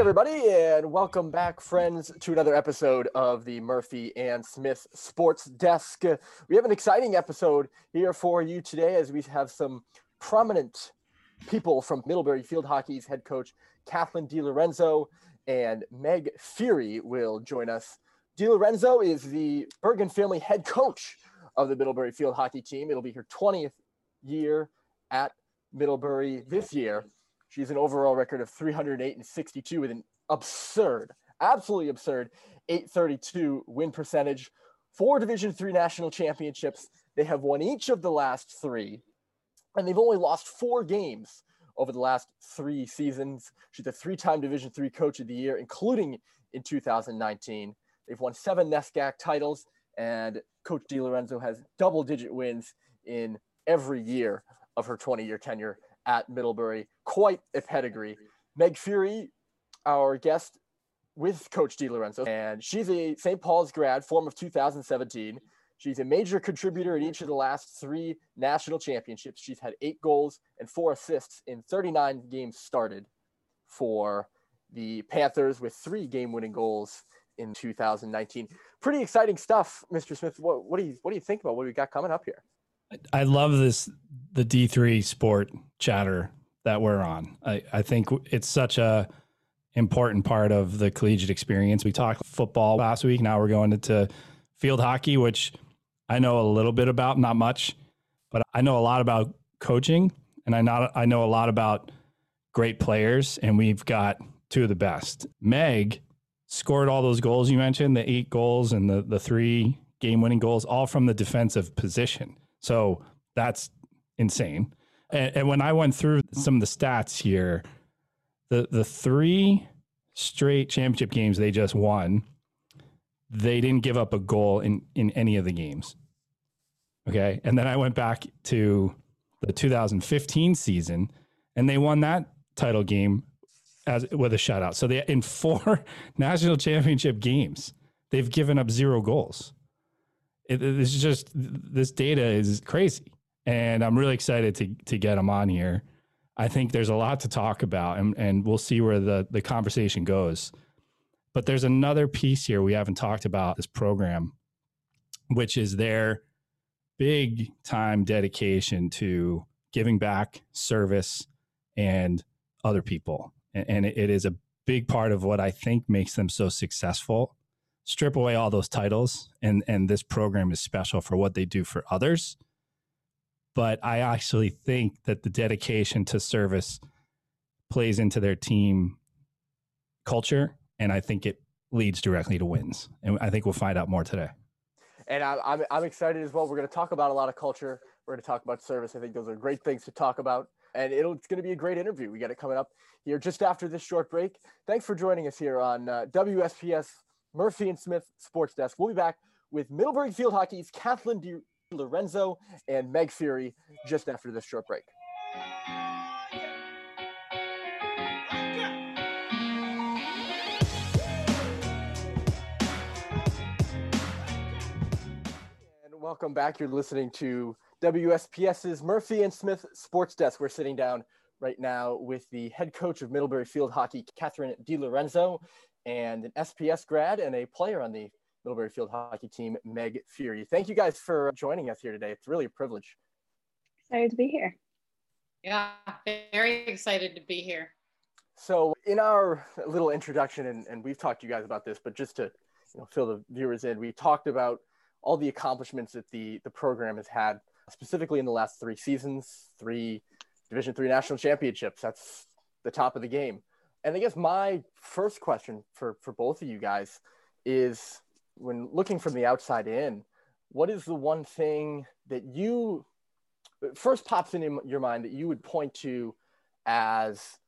everybody, and welcome back, friends, to another episode of the Murphy and Smith Sports Desk. We have an exciting episode here for you today as we have some prominent people from Middlebury Field Hockey's head coach, Kathleen DeLorenzo, and Meg Fury will join us. DeLorenzo is the Bergen family head coach of the Middlebury Field Hockey team. It'll be her 20th year at Middlebury this year. She's an overall record of 308 and 62 with an absurd, absolutely absurd 832 win percentage. Four Division three national championships. They have won each of the last three, and they've only lost four games over the last three seasons. She's a three-time Division three coach of the year, including in 2019. They've won seven NESCAC titles, and Coach DeLorenzo has double-digit wins in every year of her 20-year tenure at Middlebury. Quite a pedigree. Meg Fury, our guest with Coach DeLorenzo, and she's a St. Paul's grad, form of 2017. She's a major contributor in each of the last three national championships. She's had eight goals and four assists in 39 games started for the Panthers, with three game-winning goals in 2019. Pretty exciting stuff, Mr. Smith. What, what do you what do you think about what we got coming up here? I love this the D three sport chatter that we're on. I, I think it's such a important part of the collegiate experience. We talked football last week. Now we're going into field hockey, which I know a little bit about, not much, but I know a lot about coaching, and I not I know a lot about great players, and we've got two of the best. Meg scored all those goals you mentioned, the eight goals and the the three game winning goals, all from the defensive position. So that's insane. And, and when I went through some of the stats here, the the three straight championship games they just won, they didn't give up a goal in in any of the games. Okay, and then I went back to the 2015 season, and they won that title game as with a shutout. So they in four national championship games, they've given up zero goals it, it's just this data is crazy, and I'm really excited to to get them on here. I think there's a lot to talk about, and, and we'll see where the the conversation goes. But there's another piece here we haven't talked about this program, which is their big time dedication to giving back, service, and other people. And, and it is a big part of what I think makes them so successful strip away all those titles and and this program is special for what they do for others but i actually think that the dedication to service plays into their team culture and i think it leads directly to wins and i think we'll find out more today. And i'm, I'm excited as well. We're going to talk about a lot of culture. We're going to talk about service. I think those are great things to talk about and it's going to be a great interview. We got it coming up here just after this short break. Thanks for joining us here on uh, wsps Murphy and Smith Sports Desk. We'll be back with Middlebury Field Hockey's Kathleen Di Lorenzo and Meg Fury just after this short break. And welcome back. You're listening to WSPS's Murphy and Smith Sports Desk. We're sitting down right now with the head coach of Middlebury Field Hockey, Katharine DeLorenzo, and an SPS grad and a player on the Middlebury Field hockey team, Meg Fury. Thank you guys for joining us here today. It's really a privilege. Excited to be here. Yeah, very excited to be here. So, in our little introduction, and, and we've talked to you guys about this, but just to you know, fill the viewers in, we talked about all the accomplishments that the the program has had, specifically in the last three seasons, three Division three national championships. That's the top of the game. And I guess my first question for for both of you guys is when looking from the outside in, what is the one thing that you first pops in your mind that you would point to as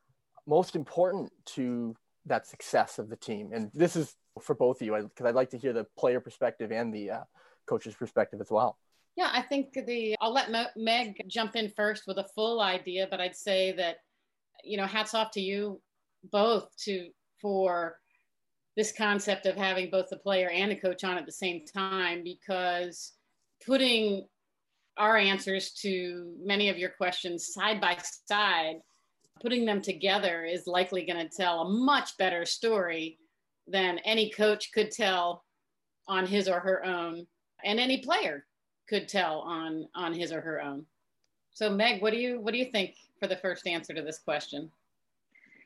most important to that success of the team? And this is for both of you because I'd like to hear the player perspective and the uh, coach's perspective as well. Yeah, I think the I'll let Meg jump in first with a full idea, but I'd say that you know, hats off to you both to for this concept of having both the player and the coach on at the same time because putting our answers to many of your questions side by side putting them together is likely going to tell a much better story than any coach could tell on his or her own and any player could tell on on his or her own. So meg what do you what do you think for the first answer to this question?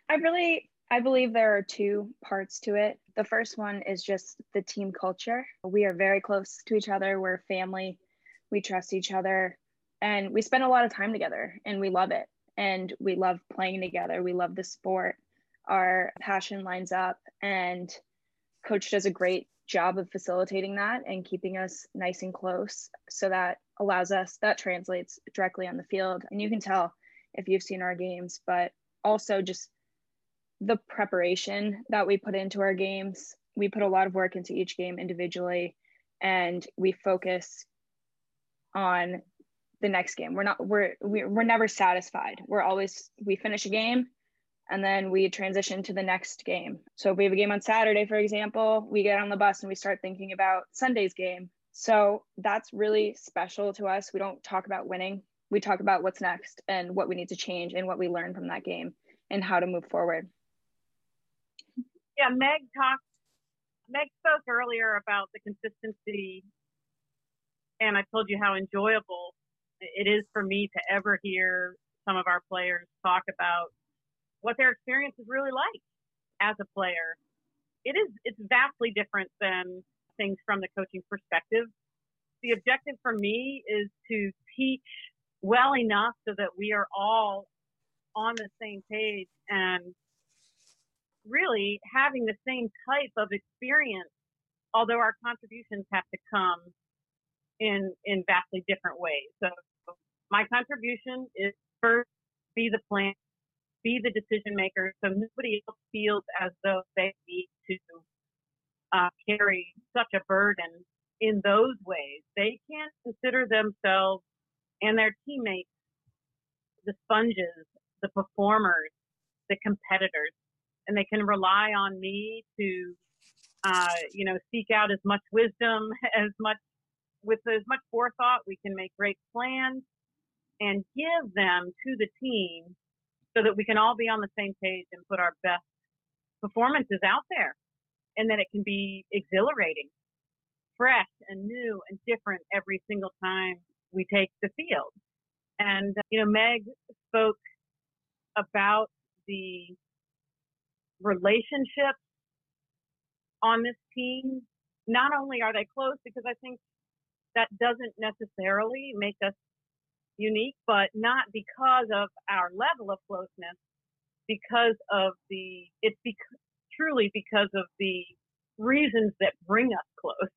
I really i believe there are two parts to it. The first one is just the team culture. We are very close to each other. We're family. We trust each other. And we spend a lot of time together and we love it. And we love playing together. We love the sport. Our passion lines up and coach does a great job of facilitating that and keeping us nice and close. So that allows us that translates directly on the field. And you can tell if you've seen our games but also just the preparation that we put into our games we put a lot of work into each game individually and we focus on the next game we're not we're we're never satisfied we're always we finish a game and then we transition to the next game. So if we have a game on Saturday, for example, we get on the bus and we start thinking about Sunday's game. So that's really special to us. We don't talk about winning. We talk about what's next and what we need to change and what we learn from that game and how to move forward. Yeah, Meg talked Meg spoke earlier about the consistency and I told you how enjoyable it is for me to ever hear some of our players talk about what their experience is really like as a player. It is it's vastly different than things from the coaching perspective. The objective for me is to teach well enough so that we are all on the same page and really having the same type of experience, although our contributions have to come in in vastly different ways. So my contribution is first be the plan be the decision maker so nobody else feels as though they need to uh, carry such a burden in those ways. They can't consider themselves and their teammates the sponges, the performers, the competitors, and they can rely on me to, uh, you know, seek out as much wisdom, as much with as much forethought. We can make great plans and give them to the team so that we can all be on the same page and put our best performances out there and that it can be exhilarating, fresh and new and different every single time we take the field. And, uh, you know, Meg spoke about the relationships on this team. Not only are they close, because I think that doesn't necessarily make us unique, but not because of our level of closeness, because of the, it's because, truly because of the reasons that bring us close.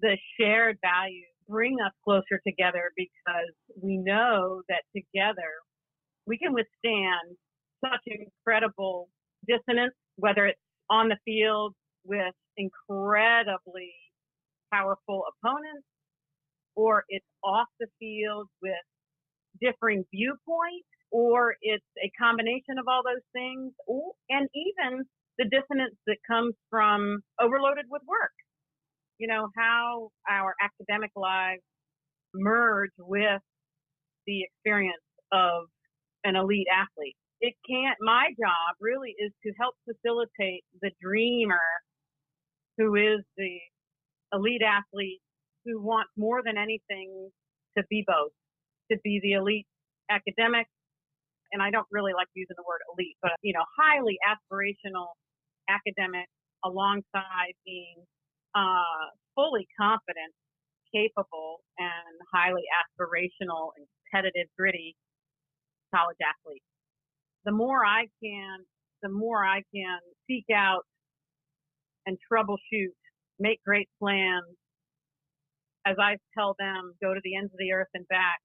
The shared values bring us closer together because we know that together we can withstand such incredible dissonance, whether it's on the field with incredibly powerful opponents or it's off the field with differing viewpoints, or it's a combination of all those things, or, and even the dissonance that comes from overloaded with work. You know, how our academic lives merge with the experience of an elite athlete. It can't, my job really is to help facilitate the dreamer who is the elite athlete who wants more than anything to be both, to be the elite academic. And I don't really like using the word elite, but you know, highly aspirational academic alongside being uh, fully confident, capable, and highly aspirational and competitive, gritty college athlete. The more I can, the more I can seek out and troubleshoot, make great plans, as I tell them, go to the ends of the earth and back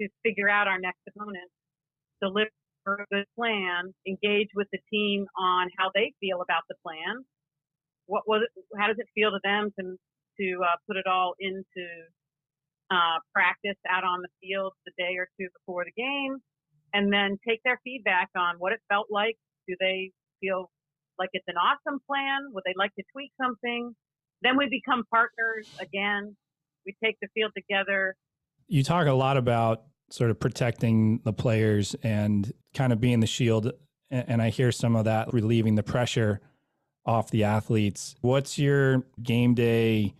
to figure out our next opponent, deliver a good plan, engage with the team on how they feel about the plan. What was it, how does it feel to them to to uh, put it all into uh, practice out on the field the day or two before the game, and then take their feedback on what it felt like. Do they feel like it's an awesome plan? Would they like to tweak something? Then we become partners again. We take the field together. You talk a lot about sort of protecting the players and kind of being the shield. And I hear some of that relieving the pressure off the athletes. What's your game day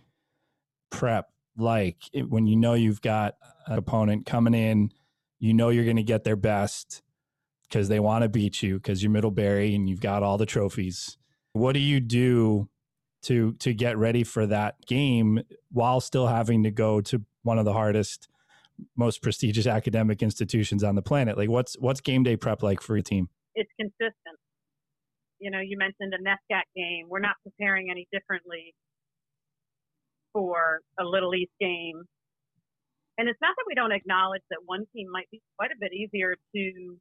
prep like when you know you've got an opponent coming in, you know you're going to get their best because they want to beat you because you're Middlebury and you've got all the trophies. What do you do to to get ready for that game while still having to go to one of the hardest most prestigious academic institutions on the planet. Like what's what's game day prep like for your team? It's consistent. You know, you mentioned a NESCAC game. We're not preparing any differently for a Little East game. And it's not that we don't acknowledge that one team might be quite a bit easier to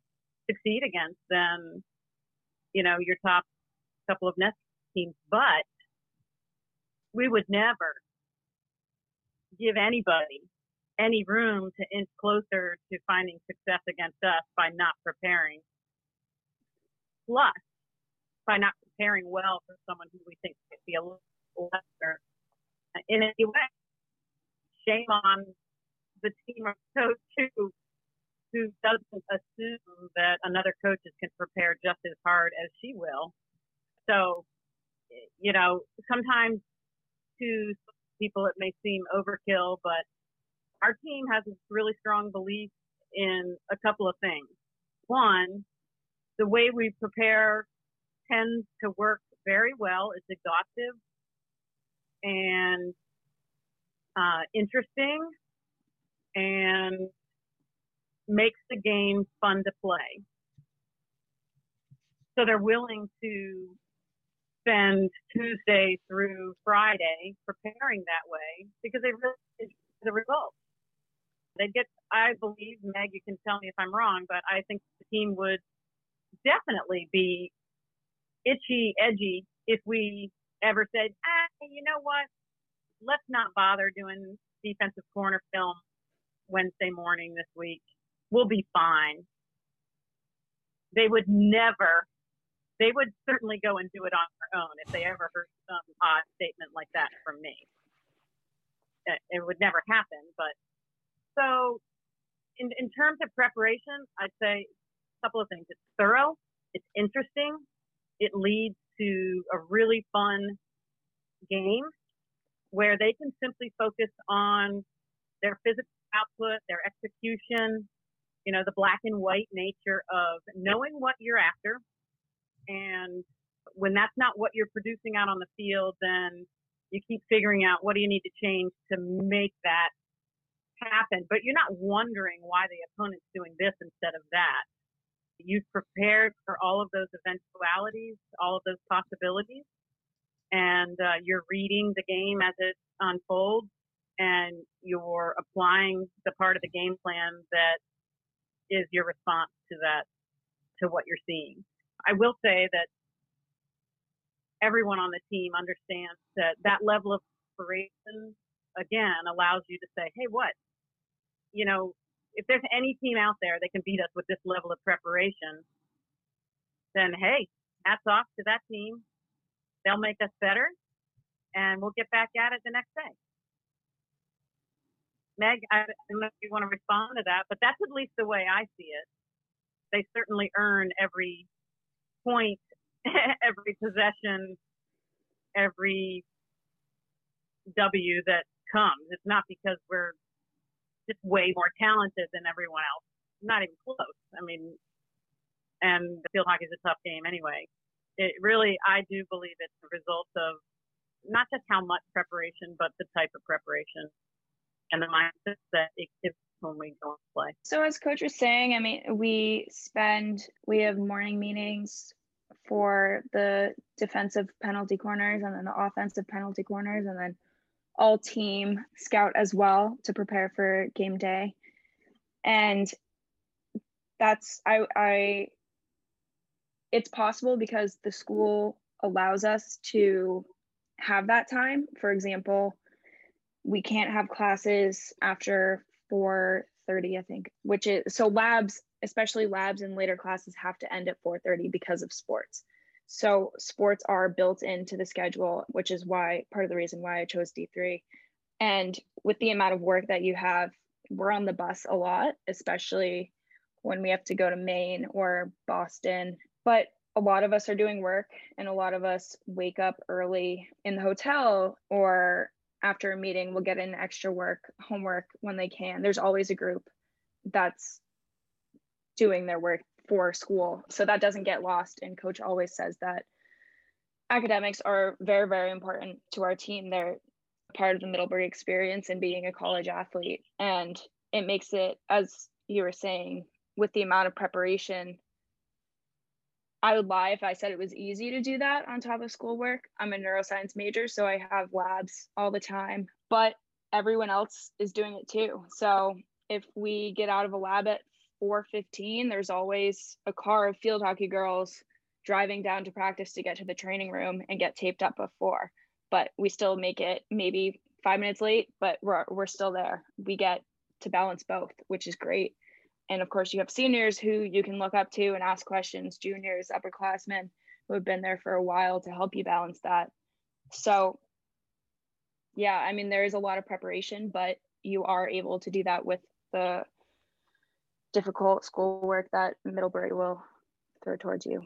succeed against than, you know, your top couple of NESCAC teams, but we would never give anybody any room to inch closer to finding success against us by not preparing. Plus, by not preparing well for someone who we think could be a little lesser in any way. Shame on the team or coach who who doesn't assume that another coach is can prepare just as hard as she will. So, you know, sometimes to people it may seem overkill, but our team has a really strong belief in a couple of things. One, the way we prepare tends to work very well. It's exhaustive and uh, interesting and makes the game fun to play. So they're willing to spend Tuesday through Friday preparing that way because they really enjoy the results they get, I believe, Meg, you can tell me if I'm wrong, but I think the team would definitely be itchy, edgy if we ever said, ah, you know what? Let's not bother doing defensive corner film Wednesday morning this week. We'll be fine. They would never, they would certainly go and do it on their own if they ever heard some odd statement like that from me. It would never happen, but so, in, in terms of preparation, I'd say a couple of things. It's thorough, it's interesting, it leads to a really fun game where they can simply focus on their physical output, their execution, you know, the black and white nature of knowing what you're after. And when that's not what you're producing out on the field, then you keep figuring out what do you need to change to make that happen, but you're not wondering why the opponent's doing this instead of that. You've prepared for all of those eventualities, all of those possibilities, and uh, you're reading the game as it unfolds, and you're applying the part of the game plan that is your response to that, to what you're seeing. I will say that everyone on the team understands that that level of preparation again allows you to say, hey, what? you know, if there's any team out there that can beat us with this level of preparation, then hey, hats off to that team. They'll make us better, and we'll get back at it the next day. Meg, I don't know if you want to respond to that, but that's at least the way I see it. They certainly earn every point, every possession, every W that comes. It's not because we're just way more talented than everyone else. Not even close. I mean, and field hockey is a tough game anyway. It really, I do believe it's the result of not just how much preparation, but the type of preparation and the mindset that it gives when we go and play. So, as coach was saying, I mean, we spend, we have morning meetings for the defensive penalty corners and then the offensive penalty corners and then all team scout as well to prepare for game day. And that's I I it's possible because the school allows us to have that time. For example, we can't have classes after 4:30 I think, which is so labs, especially labs and later classes have to end at 4:30 because of sports. So sports are built into the schedule, which is why part of the reason why I chose D3. And with the amount of work that you have we're on the bus a lot, especially when we have to go to Maine or Boston. But a lot of us are doing work and a lot of us wake up early in the hotel or after a meeting will get in extra work, homework when they can. There's always a group that's doing their work for school. So that doesn't get lost. And coach always says that academics are very, very important to our team. They're part of the Middlebury experience and being a college athlete. And it makes it, as you were saying, with the amount of preparation, I would lie if I said it was easy to do that on top of schoolwork. I'm a neuroscience major, so I have labs all the time, but everyone else is doing it too. So if we get out of a lab at 4:15, there's always a car of field hockey girls driving down to practice to get to the training room and get taped up before. But we still make it maybe five minutes late, but we're we're still there. We get to balance both, which is great. And of course, you have seniors who you can look up to and ask questions, juniors, upperclassmen who have been there for a while to help you balance that. So, yeah, I mean, there is a lot of preparation, but you are able to do that with the difficult schoolwork that Middlebury will throw towards you.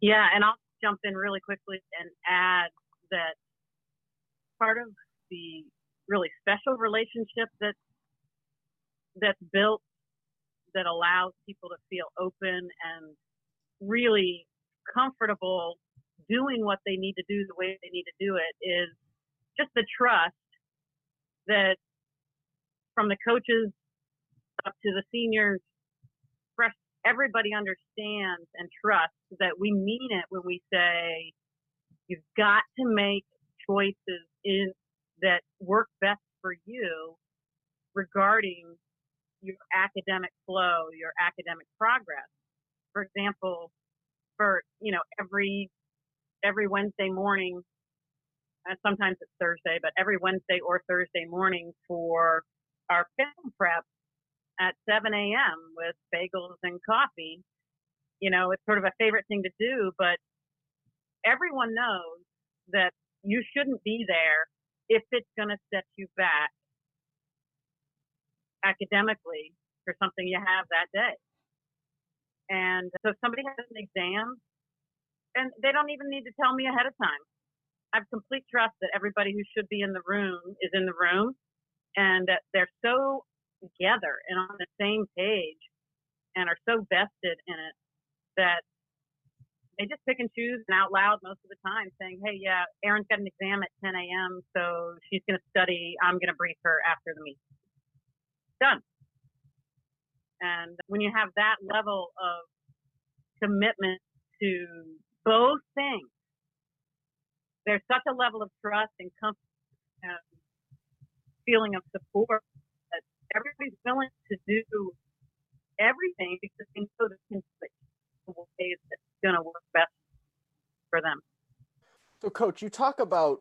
Yeah, and I'll jump in really quickly and add that part of the really special relationship that that's built that allows people to feel open and really comfortable doing what they need to do the way they need to do it is just the trust that from the coaches up to the seniors, fresh, everybody understands and trusts that we mean it when we say you've got to make choices in that work best for you regarding your academic flow, your academic progress. For example, for you know every every Wednesday morning, and sometimes it's Thursday, but every Wednesday or Thursday morning for our film prep at 7 a.m. with bagels and coffee. You know, it's sort of a favorite thing to do, but everyone knows that you shouldn't be there if it's going to set you back academically for something you have that day. And so if somebody has an exam, and they don't even need to tell me ahead of time. I have complete trust that everybody who should be in the room is in the room and that they're so together and on the same page and are so vested in it that they just pick and choose and out loud most of the time saying, Hey, yeah, Erin's got an exam at 10 a.m. So she's going to study. I'm going to brief her after the meeting done. And when you have that level of commitment to both things, there's such a level of trust and comfort and feeling of support that everybody's willing to do everything because they know the ways that's going to work best for them. So, Coach, you talk about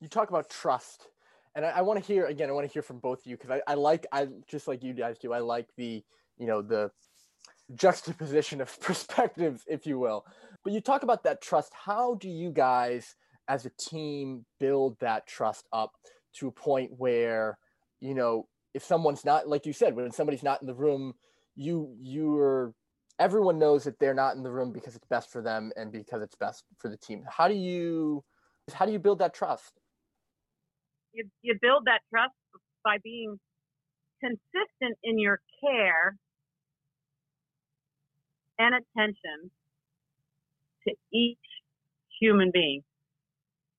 you talk about trust and I, I want to hear again. I want to hear from both of you because I, I like I just like you guys do. I like the you know the juxtaposition of perspectives, if you will. But you talk about that trust. How do you guys, as a team, build that trust up to a point where you know if someone's not like you said when somebody's not in the room, you you're everyone knows that they're not in the room because it's best for them and because it's best for the team. How do you how do you build that trust? You, you build that trust by being consistent in your care and attention to each human being.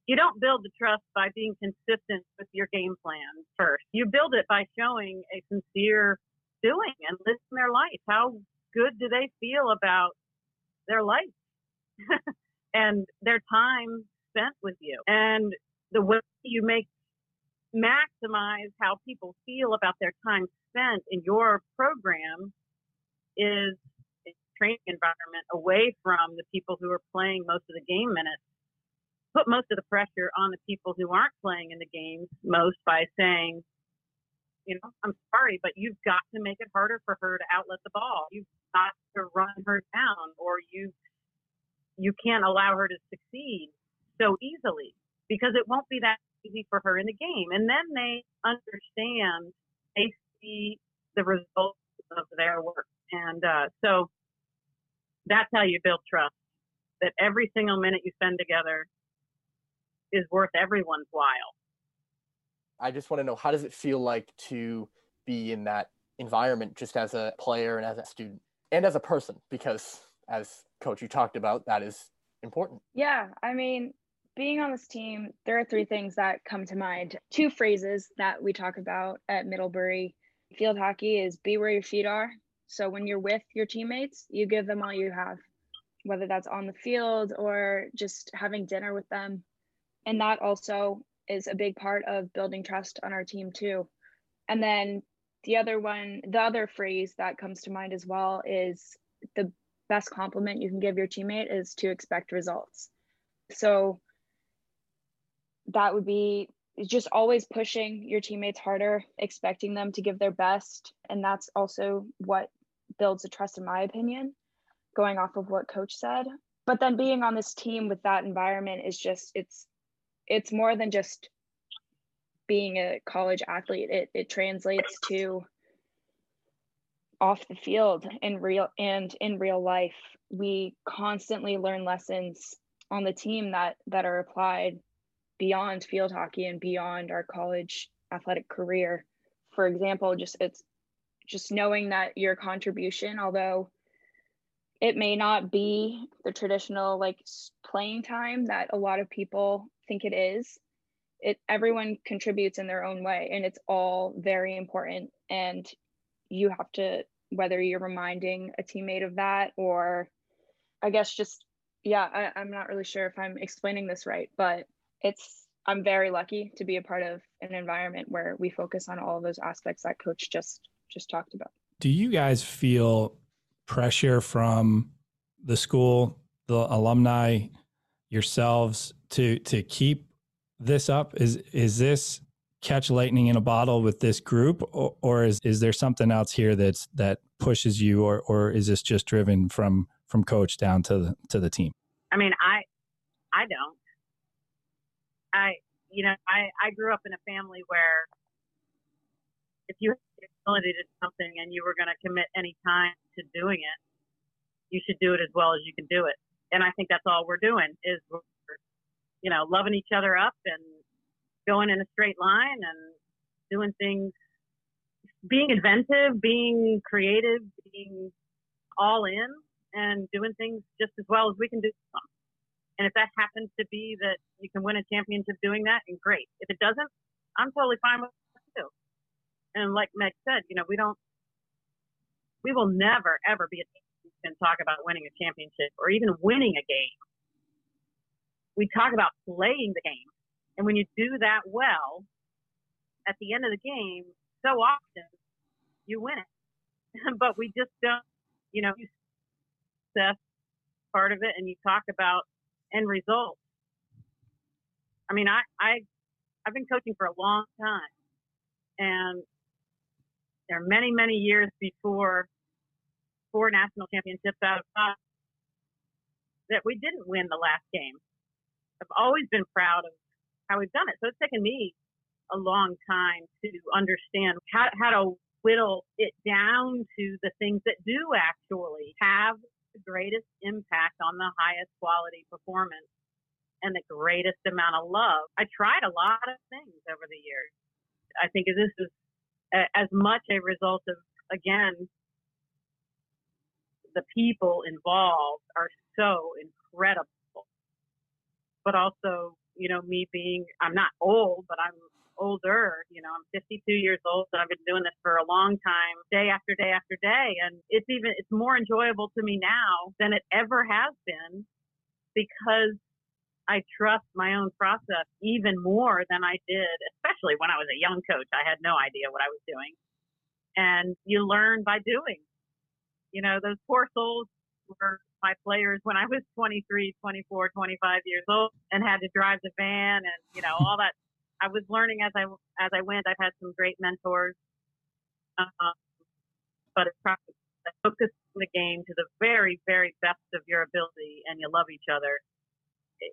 You don't build the trust by being consistent with your game plan first. You build it by showing a sincere doing and living their life. How good do they feel about their life and their time spent with you? And the way you make maximize how people feel about their time spent in your program is training environment away from the people who are playing most of the game minutes. Put most of the pressure on the people who aren't playing in the games most by saying, you know, I'm sorry, but you've got to make it harder for her to outlet the ball. You've got to run her down or you you can't allow her to succeed so easily because it won't be that easy for her in the game. And then they understand, they see the results of their work. And uh, so that's how you build trust. That every single minute you spend together is worth everyone's while. I just want to know how does it feel like to be in that environment just as a player and as a student and as a person because as coach you talked about that is important. Yeah, I mean, being on this team, there are three things that come to mind. Two phrases that we talk about at Middlebury field hockey is be where your feet are. So when you're with your teammates, you give them all you have, whether that's on the field or just having dinner with them. And that also is a big part of building trust on our team, too. And then the other one, the other phrase that comes to mind as well is the best compliment you can give your teammate is to expect results. So that would be just always pushing your teammates harder, expecting them to give their best. And that's also what builds the trust, in my opinion, going off of what coach said. But then being on this team with that environment is just, it's, it's more than just being a college athlete. It, it translates to off the field in real and in real life. We constantly learn lessons on the team that that are applied beyond field hockey and beyond our college athletic career. For example, just it's just knowing that your contribution, although it may not be the traditional like playing time that a lot of people think it is, it everyone contributes in their own way and it's all very important and you have to whether you're reminding a teammate of that or I guess just yeah, I, I'm not really sure if I'm explaining this right, but it's I'm very lucky to be a part of an environment where we focus on all of those aspects that coach just just talked about. Do you guys feel pressure from the school, the alumni, yourselves to to keep this up? Is is this catch lightning in a bottle with this group or, or is is there something else here that's that pushes you or or is this just driven from from coach down to the to the team? I mean, I I don't. I, you know, I, I grew up in a family where if you had ability to something and you were going to commit any time to doing it, you should do it as well as you can do it. And I think that's all we're doing is we're, you know, loving each other up and going in a straight line and doing things, being inventive, being creative, being all in and doing things just as well as we can do them. And if that happens to be that you can win a championship doing that, and great. If it doesn't, I'm totally fine with it too. And like Meg said, you know, we don't, we will never ever be a and talk about winning a championship or even winning a game. We talk about playing the game. And when you do that well, at the end of the game, so often you win it. but we just don't, you know, you part of it and you talk about end result. I mean, I, I, I've been coaching for a long time and there are many, many years before four national championships out of five that we didn't win the last game. I've always been proud of how we've done it. So it's taken me a long time to understand how, how to whittle it down to the things that do actually have the greatest impact on the highest quality performance and the greatest amount of love. I tried a lot of things over the years. I think this is as much a result of, again, the people involved are so incredible, but also, you know, me being, I'm not old, but I'm older. You know, I'm 52 years old and I've been doing this for a long time, day after day after day. And it's even, it's more enjoyable to me now than it ever has been because I trust my own process even more than I did, especially when I was a young coach. I had no idea what I was doing. And you learn by doing. You know, those poor souls were my players when I was 23, 24, 25 years old and had to drive the van and, you know, all that I was learning as I as I went. I've had some great mentors, um, but it's focus the game to the very very best of your ability, and you love each other.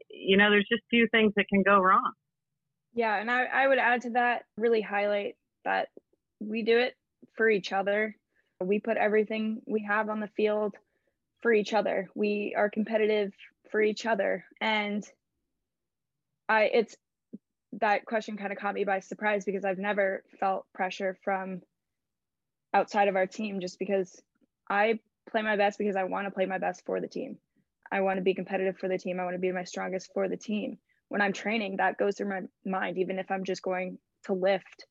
You know, there's just few things that can go wrong. Yeah, and I, I would add to that, really highlight that we do it for each other. We put everything we have on the field for each other. We are competitive for each other. And I it's that question kind of caught me by surprise because I've never felt pressure from outside of our team just because I play my best because I want to play my best for the team. I want to be competitive for the team. I want to be my strongest for the team. When I'm training, that goes through my mind, even if I'm just going to lift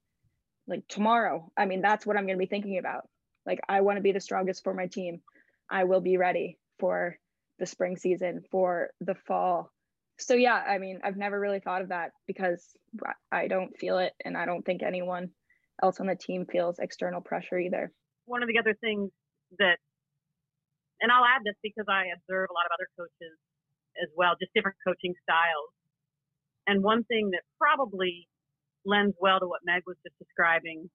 like tomorrow. I mean, that's what I'm going to be thinking about. Like, I want to be the strongest for my team. I will be ready for the spring season, for the fall. So, yeah, I mean, I've never really thought of that because I don't feel it. And I don't think anyone else on the team feels external pressure either. One of the other things that, and I'll add this because I observe a lot of other coaches as well, just different coaching styles. And one thing that probably lends well to what Meg was just describing,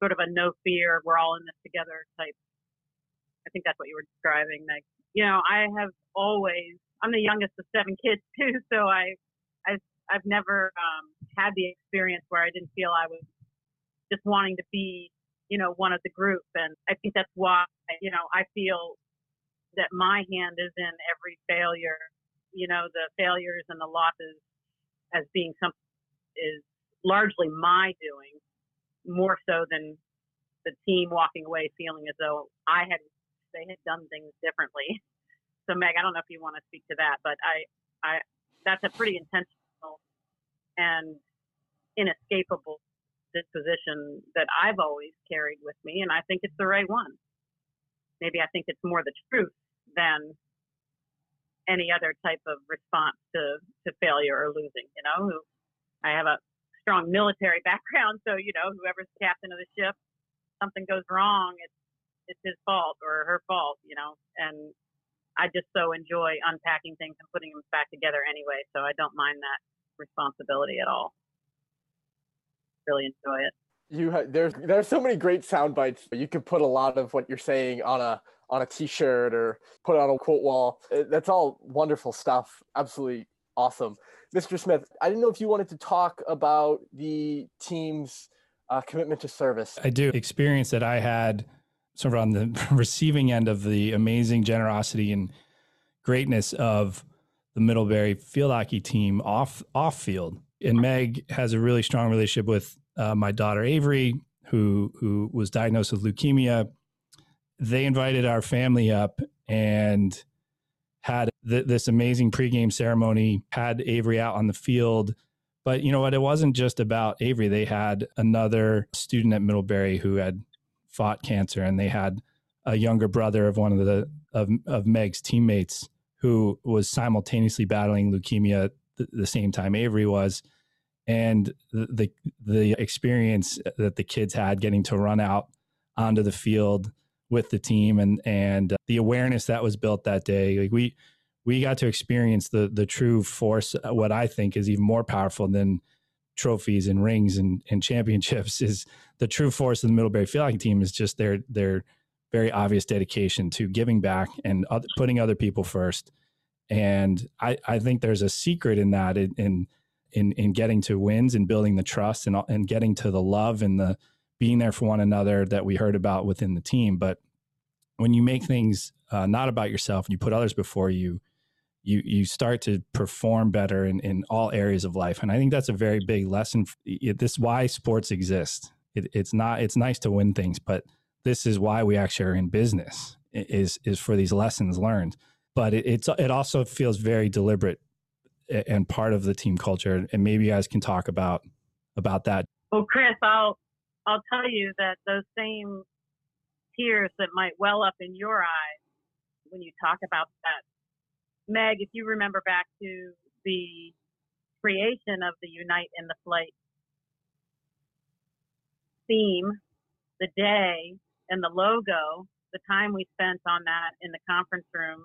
sort of a no fear, we're all in this together type. I think that's what you were describing, Meg. You know, I have always, I'm the youngest of seven kids too, so I, I've, I've never um, had the experience where I didn't feel I was just wanting to be, you know, one of the group. And I think that's why, you know, I feel that my hand is in every failure, you know, the failures and the losses as being something is largely my doing more so than the team walking away feeling as though I had they had done things differently. So Meg, I don't know if you want to speak to that, but I I that's a pretty intentional and inescapable disposition that I've always carried with me, and I think it's the right one. Maybe I think it's more the truth than any other type of response to, to failure or losing. You know, I have a strong military background, so you know, whoever's captain of the ship, something goes wrong, it's it's his fault or her fault. You know, and I just so enjoy unpacking things and putting them back together anyway, so I don't mind that responsibility at all really enjoy it. You have, there's there's so many great sound bites. You could put a lot of what you're saying on a on a t-shirt or put it on a quote wall. That's all wonderful stuff. Absolutely awesome. Mr. Smith, I didn't know if you wanted to talk about the team's uh, commitment to service. I do. Experience that I had sort of on the receiving end of the amazing generosity and greatness of the Middlebury field hockey team off off field and Meg has a really strong relationship with uh, my daughter Avery, who who was diagnosed with leukemia. They invited our family up and had th- this amazing pregame ceremony. Had Avery out on the field, but you know what? It wasn't just about Avery. They had another student at Middlebury who had fought cancer, and they had a younger brother of one of the of, of Meg's teammates who was simultaneously battling leukemia the, the same time Avery was. And the the experience that the kids had getting to run out onto the field with the team and and the awareness that was built that day like we we got to experience the the true force uh, what i think is even more powerful than trophies and rings and, and championships is the true force of the middlebury field hockey team is just their their very obvious dedication to giving back and other, putting other people first and i i think there's a secret in that in, in in in getting to wins and building the trust and and getting to the love and the being there for one another that we heard about within the team. But when you make things uh, not about yourself and you put others before you, you you start to perform better in, in all areas of life. And I think that's a very big lesson. This is why sports exist. It, it's not. It's nice to win things, but this is why we actually are in business. Is is for these lessons learned. But it, it's it also feels very deliberate and part of the team culture and maybe you guys can talk about about that well chris i'll i'll tell you that those same tears that might well up in your eyes when you talk about that meg if you remember back to the creation of the unite in the flight theme the day and the logo the time we spent on that in the conference room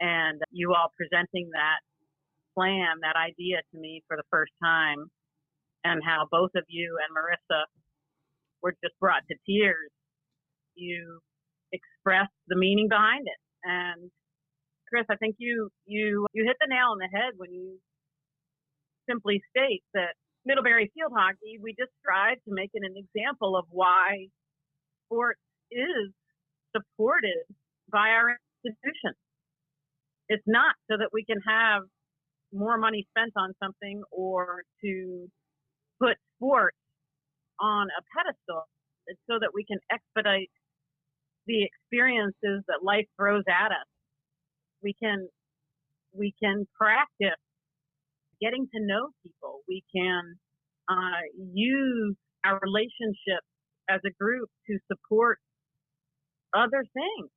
and you all presenting that plan, that idea to me for the first time, and how both of you and Marissa were just brought to tears. You expressed the meaning behind it, and Chris, I think you you you hit the nail on the head when you simply state that Middlebury field hockey, we just strive to make it an example of why sports is supported by our institutions. It's not so that we can have more money spent on something or to put sports on a pedestal. It's so that we can expedite the experiences that life throws at us. We can we can practice getting to know people. We can uh, use our relationships as a group to support other things.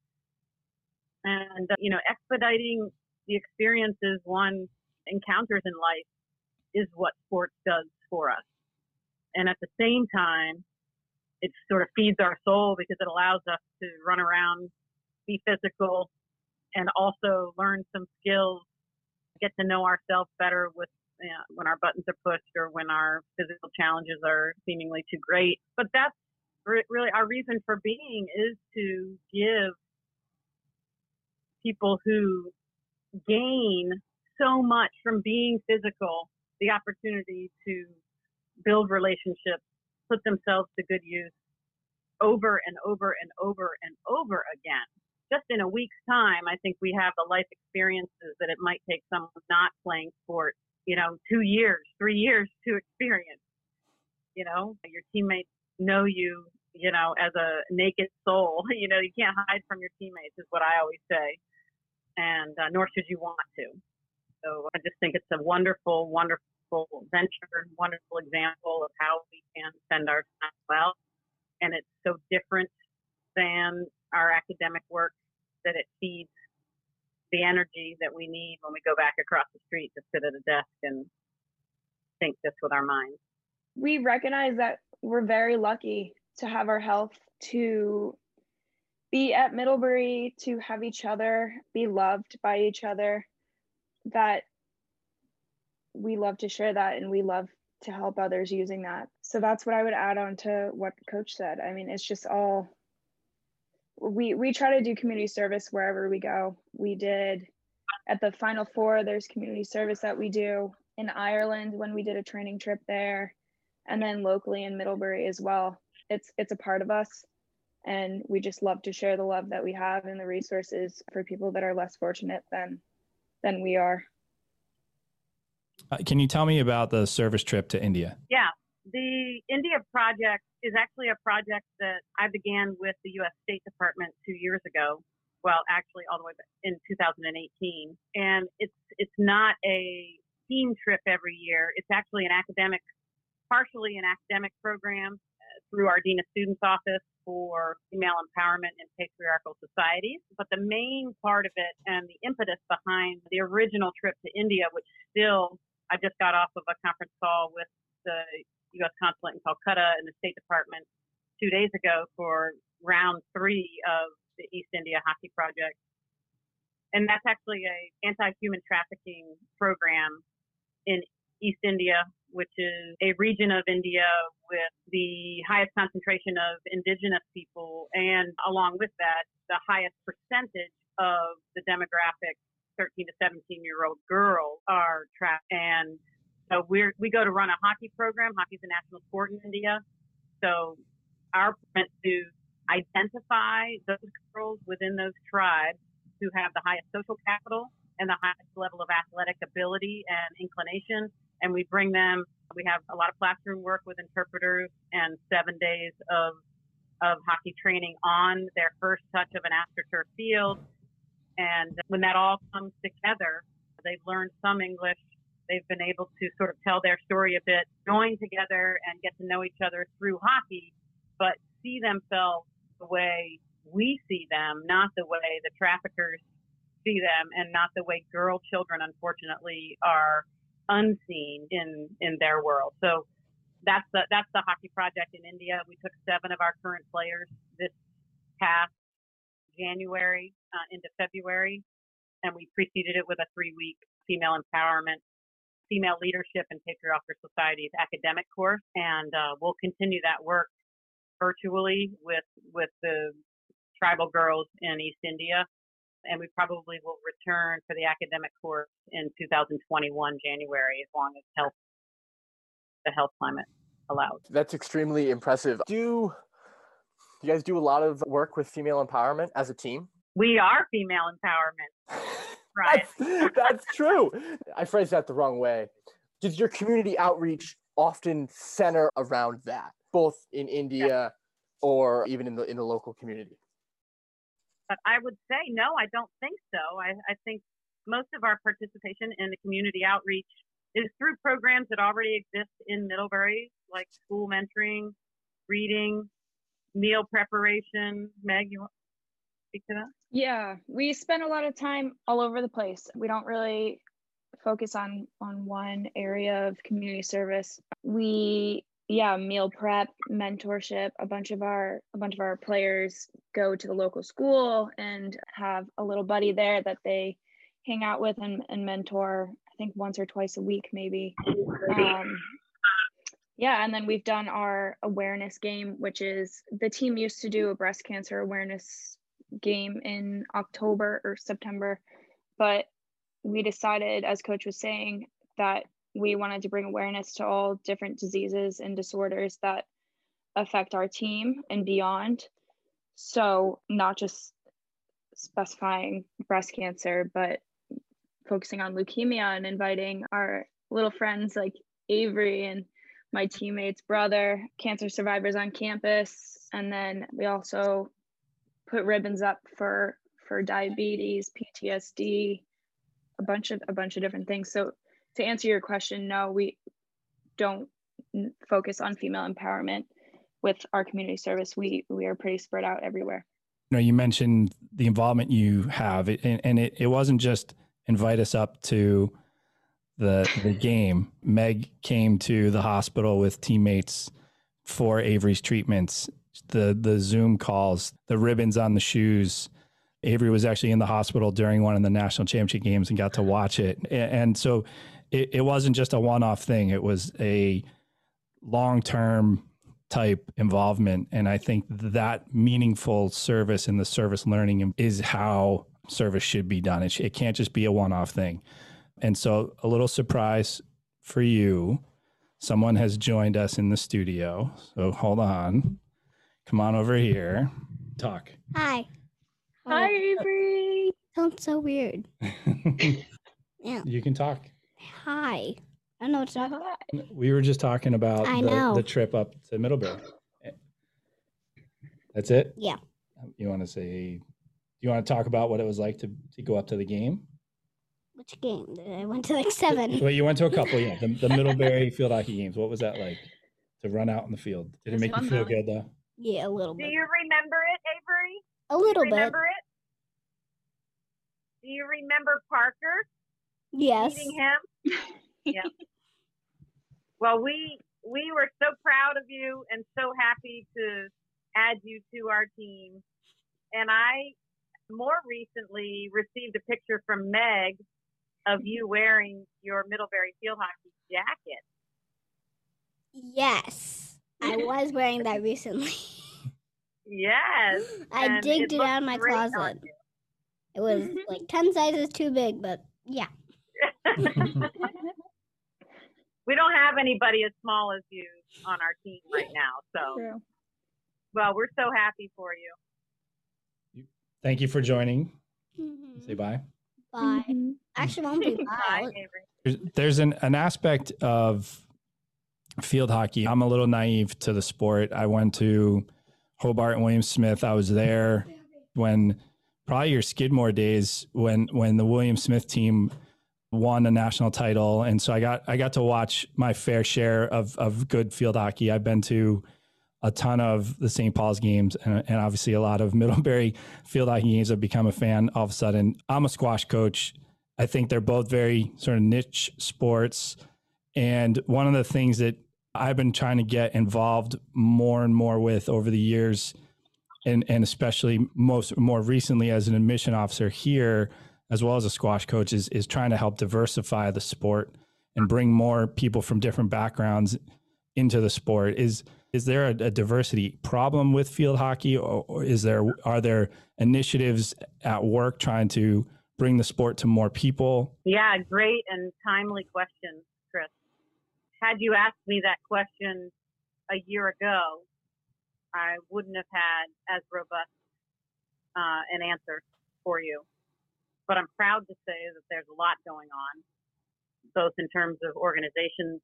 And, uh, you know, expediting the experiences one encounters in life is what sports does for us. And at the same time, it sort of feeds our soul because it allows us to run around, be physical, and also learn some skills, get to know ourselves better with you know, when our buttons are pushed or when our physical challenges are seemingly too great. But that's really our reason for being is to give people who gain so much from being physical the opportunity to build relationships, put themselves to good use over and over and over and over again. Just in a week's time, I think we have the life experiences that it might take someone not playing sports, you know, two years, three years to experience. You know, your teammates know you, you know, as a naked soul. You know, you can't hide from your teammates, is what I always say. And uh, nor should you want to. So I just think it's a wonderful, wonderful venture, wonderful example of how we can spend our time well. And it's so different than our academic work that it feeds the energy that we need when we go back across the street to sit at a desk and think this with our minds. We recognize that we're very lucky to have our health, to be at Middlebury, to have each other, be loved by each other, that we love to share that and we love to help others using that. So that's what I would add on to what coach said. I mean, it's just all we we try to do community service wherever we go. We did at the final four there's community service that we do in Ireland when we did a training trip there and then locally in Middlebury as well. It's it's a part of us and we just love to share the love that we have and the resources for people that are less fortunate than than we are. Uh, can you tell me about the service trip to India? Yeah, the India project is actually a project that I began with the U.S. State Department two years ago. Well, actually, all the way back in 2018, and it's it's not a team trip every year. It's actually an academic, partially an academic program uh, through our Dean of Students office for female empowerment in patriarchal societies. But the main part of it and the impetus behind the original trip to India, which still, I just got off of a conference call with the U.S. consulate in Calcutta and the State Department two days ago for round three of the East India Hockey Project. And that's actually a anti-human trafficking program in East India which is a region of India with the highest concentration of indigenous people, and along with that, the highest percentage of the demographic 13 to 17 year old girls are trapped. And so we we go to run a hockey program. Hockey is a national sport in India. So our plan to identify those girls within those tribes who have the highest social capital and the highest level of athletic ability and inclination and we bring them. We have a lot of classroom work with interpreters and seven days of of hockey training on their first touch of an astroturf field. And when that all comes together, they've learned some English. They've been able to sort of tell their story a bit, join together and get to know each other through hockey, but see themselves the way we see them, not the way the traffickers see them, and not the way girl children, unfortunately, are unseen in in their world. So that's the that's the hockey project in India. We took seven of our current players this past January uh, into February, and we preceded it with a three week female empowerment, female leadership, and patriarchal societies academic course. And uh, we'll continue that work virtually with with the tribal girls in East India and we probably will return for the academic course in 2021 January as long as health the health climate allows. That's extremely impressive. Do you guys do a lot of work with female empowerment as a team? We are female empowerment. Right. that's, that's true. I phrased that the wrong way. Does your community outreach often center around that, both in India yeah. or even in the in the local community? But I would say no, I don't think so. I, I think most of our participation in the community outreach is through programs that already exist in Middlebury, like school mentoring, reading, meal preparation. Meg, you want to speak to that? Yeah, we spend a lot of time all over the place. We don't really focus on on one area of community service. We yeah, meal prep, mentorship. A bunch of our a bunch of our players go to the local school and have a little buddy there that they hang out with and, and mentor. I think once or twice a week, maybe. Um, yeah, and then we've done our awareness game, which is the team used to do a breast cancer awareness game in October or September, but we decided, as Coach was saying, that we wanted to bring awareness to all different diseases and disorders that affect our team and beyond. So, not just specifying breast cancer, but focusing on leukemia and inviting our little friends like Avery and my teammate's brother, cancer survivors on campus. And then we also put ribbons up for for diabetes, PTSD, a bunch of a bunch of different things. So to answer your question, no, we don't focus on female empowerment with our community service. We we are pretty spread out everywhere. You know, you mentioned the involvement you have, and, and it, it wasn't just invite us up to the the game. Meg came to the hospital with teammates for Avery's treatments. The the Zoom calls, the ribbons on the shoes. Avery was actually in the hospital during one of the national championship games and got to watch it. And so it, it wasn't just a one off thing, it was a long term type involvement. And I think that meaningful service and the service learning is how service should be done. It, it can't just be a one off thing. And so, a little surprise for you someone has joined us in the studio. So, hold on. Come on over here. Talk. Hi. Hi, oh. Avery. Sounds so weird. yeah. You can talk. Hi. I know it's not. We were just talking about the, the, trip up to Middlebury. That's it? Yeah. You want to say, you want to talk about what it was like to, to go up to the game? Which game? I went to like seven. well, you went to a couple, yeah. The, the Middlebury field hockey games. What was that like to run out in the field? Did it make you feel though. good though? Yeah, a little bit. Do you remember it, Avery? A little remember bit. Remember it? Do you remember Parker? Yes. Meeting him? yeah. Well, we we were so proud of you and so happy to add you to our team. And I more recently received a picture from Meg of you wearing your Middlebury field hockey jacket. Yes, I was wearing that recently. yes. I digged it, it out of my closet. It was like 10 sizes too big, but yeah. we don't have anybody as small as you on our team right now. So, True. well, we're so happy for you. Thank you for joining. Mm-hmm. Say bye. Bye. Mm-hmm. Actually, won't be bye. There's, there's an, an aspect of field hockey. I'm a little naive to the sport. I went to Hobart and William Smith. I was there when probably your Skidmore days when when the William Smith team won a national title and so I got I got to watch my fair share of of good field hockey. I've been to a ton of the St. Paul's games and, and obviously a lot of Middlebury field hockey games. I've become a fan all of a sudden. I'm a squash coach. I think they're both very sort of niche sports. And one of the things that I've been trying to get involved more and more with over the years, and, and especially most more recently as an admission officer here as well as a squash coach, is is trying to help diversify the sport and bring more people from different backgrounds into the sport. Is is there a, a diversity problem with field hockey, or, or, is there are there initiatives at work trying to bring the sport to more people? Yeah, great and timely question, Chris. Had you asked me that question a year ago, I wouldn't have had as robust uh, an answer for you. But I'm proud to say that there's a lot going on, both in terms of organizations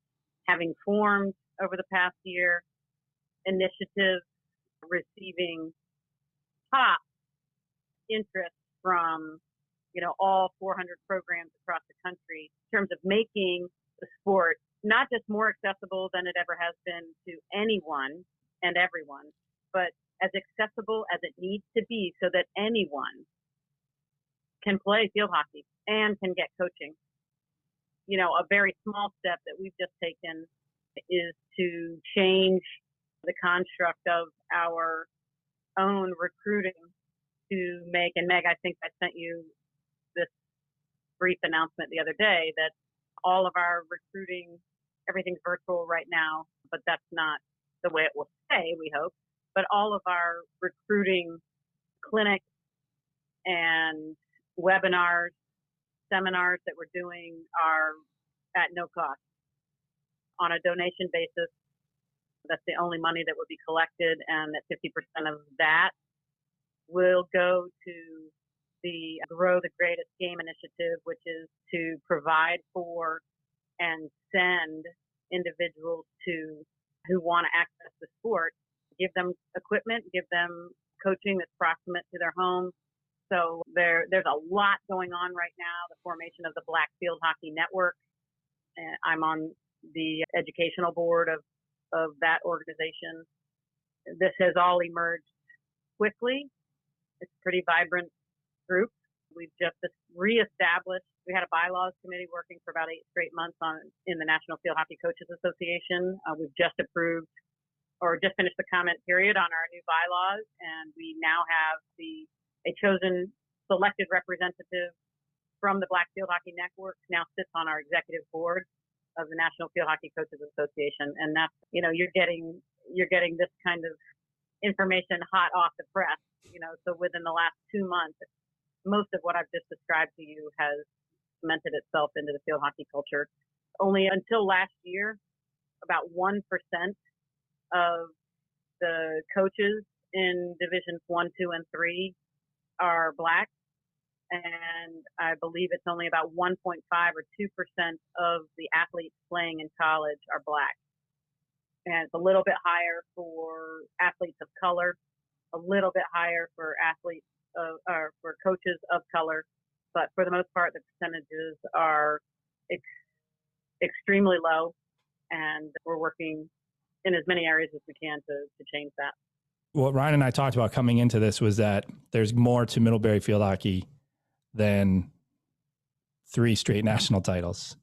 having formed over the past year, initiatives receiving top interest from you know all 400 programs across the country in terms of making the sport not just more accessible than it ever has been to anyone and everyone, but as accessible as it needs to be so that anyone can play field hockey and can get coaching. You know, a very small step that we've just taken is to change the construct of our own recruiting to make, and Meg, I think I sent you this brief announcement the other day that all of our recruiting, everything's virtual right now, but that's not the way it will stay, we hope. But all of our recruiting clinics and webinars, seminars that we're doing are at no cost on a donation basis. That's the only money that would be collected, and that 50% of that will go to the uh, Grow the Greatest Game initiative, which is to provide for and send individuals to who want to access the sport, give them equipment, give them coaching that's proximate to their home. So there, there's a lot going on right now. The formation of the Black Field Hockey Network. I'm on the educational board of, of that organization. This has all emerged quickly. It's pretty vibrant group. We've just reestablished. We had a bylaws committee working for about eight straight months on in the National Field Hockey Coaches Association. Uh, we've just approved or just finished the comment period on our new bylaws, and we now have the a chosen selected representative from the Black Field Hockey Network now sits on our executive board of the National Field Hockey Coaches Association, and that's you know you're getting you're getting this kind of information hot off the press. You know, so within the last two months, most of what I've just described to you has cemented itself into the field hockey culture. Only until last year, about 1% of the coaches in divisions one, two, and three are black. And I believe it's only about 1.5 or 2% of the athletes playing in college are black. And it's a little bit higher for athletes of color, a little bit higher for athletes of, or for coaches of color, but for the most part, the percentages are ex- extremely low, and we're working in as many areas as we can to, to change that. What Ryan and I talked about coming into this was that there's more to Middlebury field hockey than three straight national titles.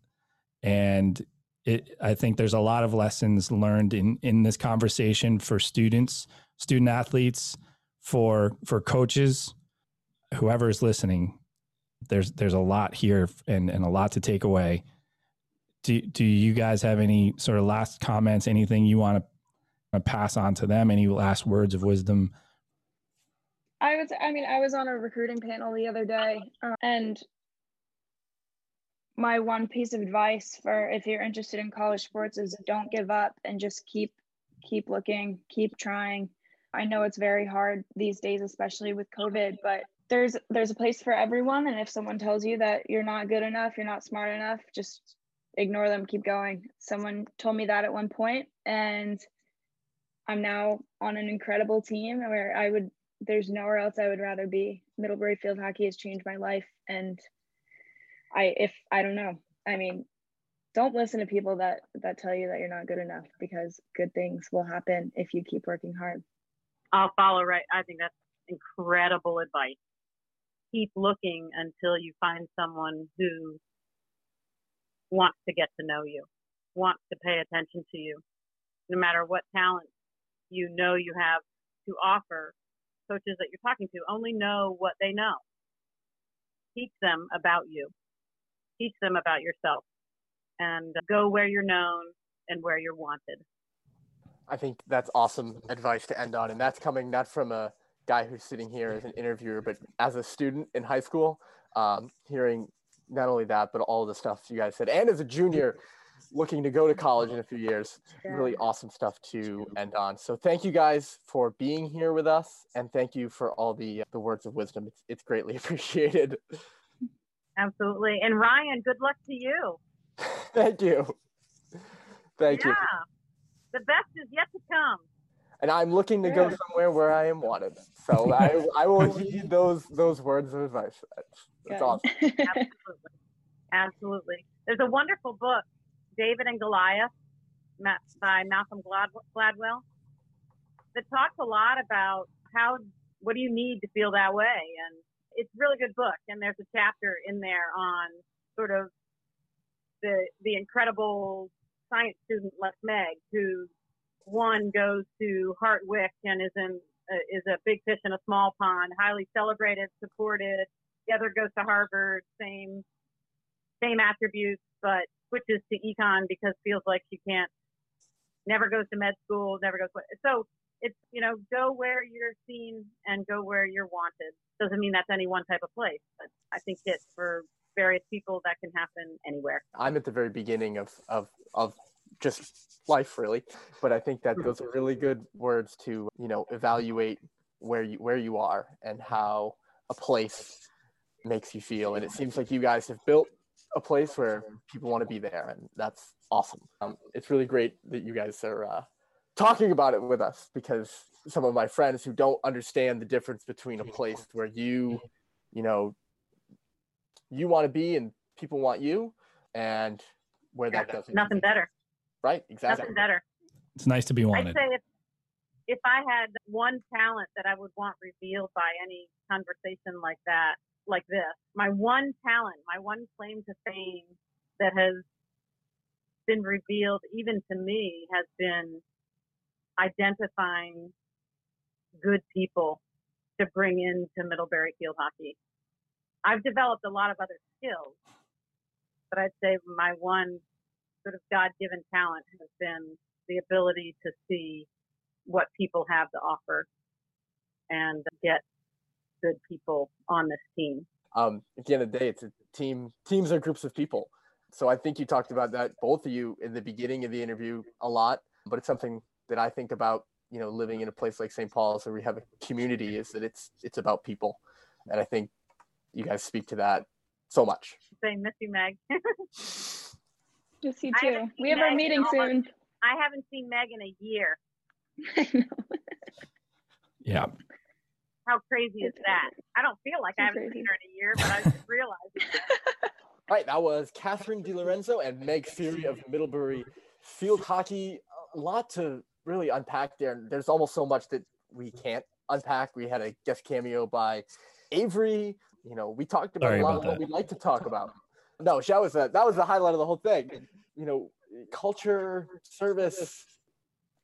And it, I think there's a lot of lessons learned in, in this conversation for students, student athletes, for for coaches, whoever is listening, there's there's a lot here and, and a lot to take away. Do do you guys have any sort of last comments? Anything you want to pass on to them? Any last words of wisdom? I would. I mean, I was on a recruiting panel the other day, uh, and my one piece of advice for if you're interested in college sports is don't give up and just keep keep looking, keep trying. I know it's very hard these days, especially with COVID, but there's there's a place for everyone. And if someone tells you that you're not good enough you're not smart enough just ignore them keep going. Someone told me that at one point and i'm now on an incredible team where i would there's nowhere else i would rather be. Middlebury field hockey has changed my life and i if i don't know. I mean don't listen to people that that tell you that you're not good enough because good things will happen if you keep working hard. I'll follow right i think that's incredible advice keep looking until you find someone who wants to get to know you, wants to pay attention to you. No matter what talent you know you have to offer, coaches that you're talking to only know what they know. Teach them about you, teach them about yourself, and go where you're known and where you're wanted. I think that's awesome advice to end on. And that's coming not from a guy who's sitting here as an interviewer, but as a student in high school, um, hearing not only that, but all the stuff you guys said, and as a junior, looking to go to college in a few years. Really awesome stuff to end on. So thank you guys for being here with us, and thank you for all the the words of wisdom. It's it's greatly appreciated. Absolutely. And Ryan, good luck to you. thank you. Thank yeah. you. The best is yet to come. And I'm looking to go somewhere where I am wanted. So I, I will heed those those words of advice. That's, that's awesome. Absolutely. Absolutely. There's a wonderful book, David and Goliath, by Malcolm Gladwell, that talks a lot about how what do you need to feel that way, and it's a really good book. And there's a chapter in there on sort of the the incredible science student Les Meg, who one goes to Hartwick and is in uh, is a big fish in a small pond, highly celebrated, supported. The other goes to Harvard, same same attributes, but switches to econ because feels like she can't, never goes to med school, never goes. So it's you know go where you're seen and go where you're wanted. Doesn't mean that's any one type of place, but I think it for various people that can happen anywhere. I'm at the very beginning of of of just life really. But i think that those are really good words to you know evaluate where you where you are and how a place makes you feel. And it seems like you guys have built a place where people want to be there and that's awesome. Um, it's really great that you guys are uh, talking about it with us because some of my friends who don't understand the difference between a place where you you know you want to be and people want you and where that doesn't nothing better Right, exactly. Nothing better. It's nice to be wanted. I'd say if, if I had one talent that I would want revealed by any conversation like that, like this, my one talent, my one claim to fame that has been revealed even to me has been identifying good people to bring into Middlebury field hockey. I've developed a lot of other skills, but I'd say my one sort of God given talent has been the ability to see what people have to offer and get good people on this team. Um, at the end of the day, it's a team. Teams are groups of people. So I think you talked about that, both of you, in the beginning of the interview a lot. But it's something that I think about, you know, living in a place like St. Paul's where we have a community, is that it's it's about people, and I think you guys speak to that so much. Say, miss you, Meg. Miss you too. We have Meg our meeting soon. I haven't seen Meg in a year. I know. yeah. How crazy is that? I don't feel like I haven't crazy. seen her in a year, but I just realized. All right, that was Katharine DeLorenzo and Meg Fury of Middlebury Field Hockey. A lot to really unpack there. There's almost so much that we can't unpack. We had a guest cameo by Avery. You know, we talked about Sorry a lot about of what we'd like to talk about. No, that was a, that was the highlight of the whole thing. You know, culture, service,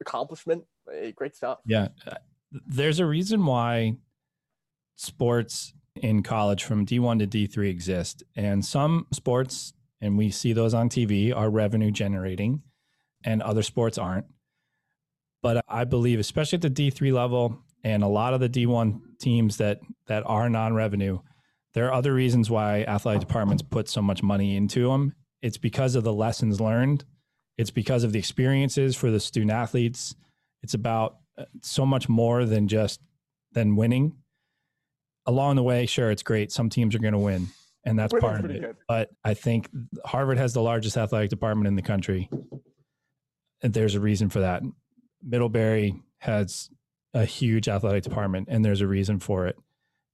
accomplishment, eh, great stuff. Yeah, there's a reason why sports in college from D1 to D3 exist, and some sports, and we see those on TV, are revenue generating, and other sports aren't. But I believe, especially at the D3 level, and a lot of the D1 teams that that are non-revenue there are other reasons why athletic departments put so much money into them. It's because of the lessons learned. It's because of the experiences for the student athletes. It's about uh, so much more than just than winning. Along the way, sure, it's great. Some teams are going to win, and that's part of it. Good. But I think Harvard has the largest athletic department in the country. And there's a reason for that. Middlebury has a huge athletic department, and there's a reason for it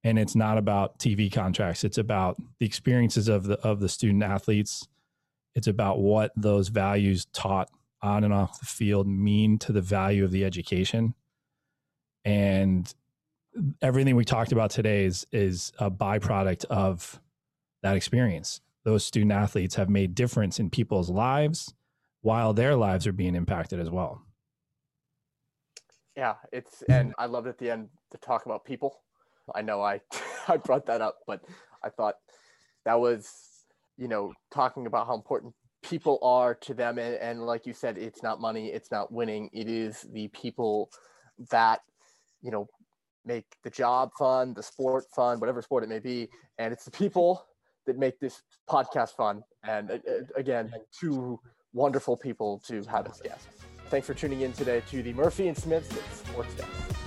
and it's not about TV contracts. It's about the experiences of the of the student athletes. It's about what those values taught on and off the field mean to the value of the education. And everything we talked about today is is a byproduct of that experience. Those student athletes have made difference in people's lives while their lives are being impacted as well. Yeah, it's and I loved at the end to talk about people I know I I brought that up, but I thought that was you know talking about how important people are to them and, and like you said it's not money it's not winning it is the people that you know make the job fun the sport fun whatever sport it may be and it's the people that make this podcast fun and uh, again two wonderful people to have as guests. Thanks for tuning in today to the Murphy and Smith Sports Desk.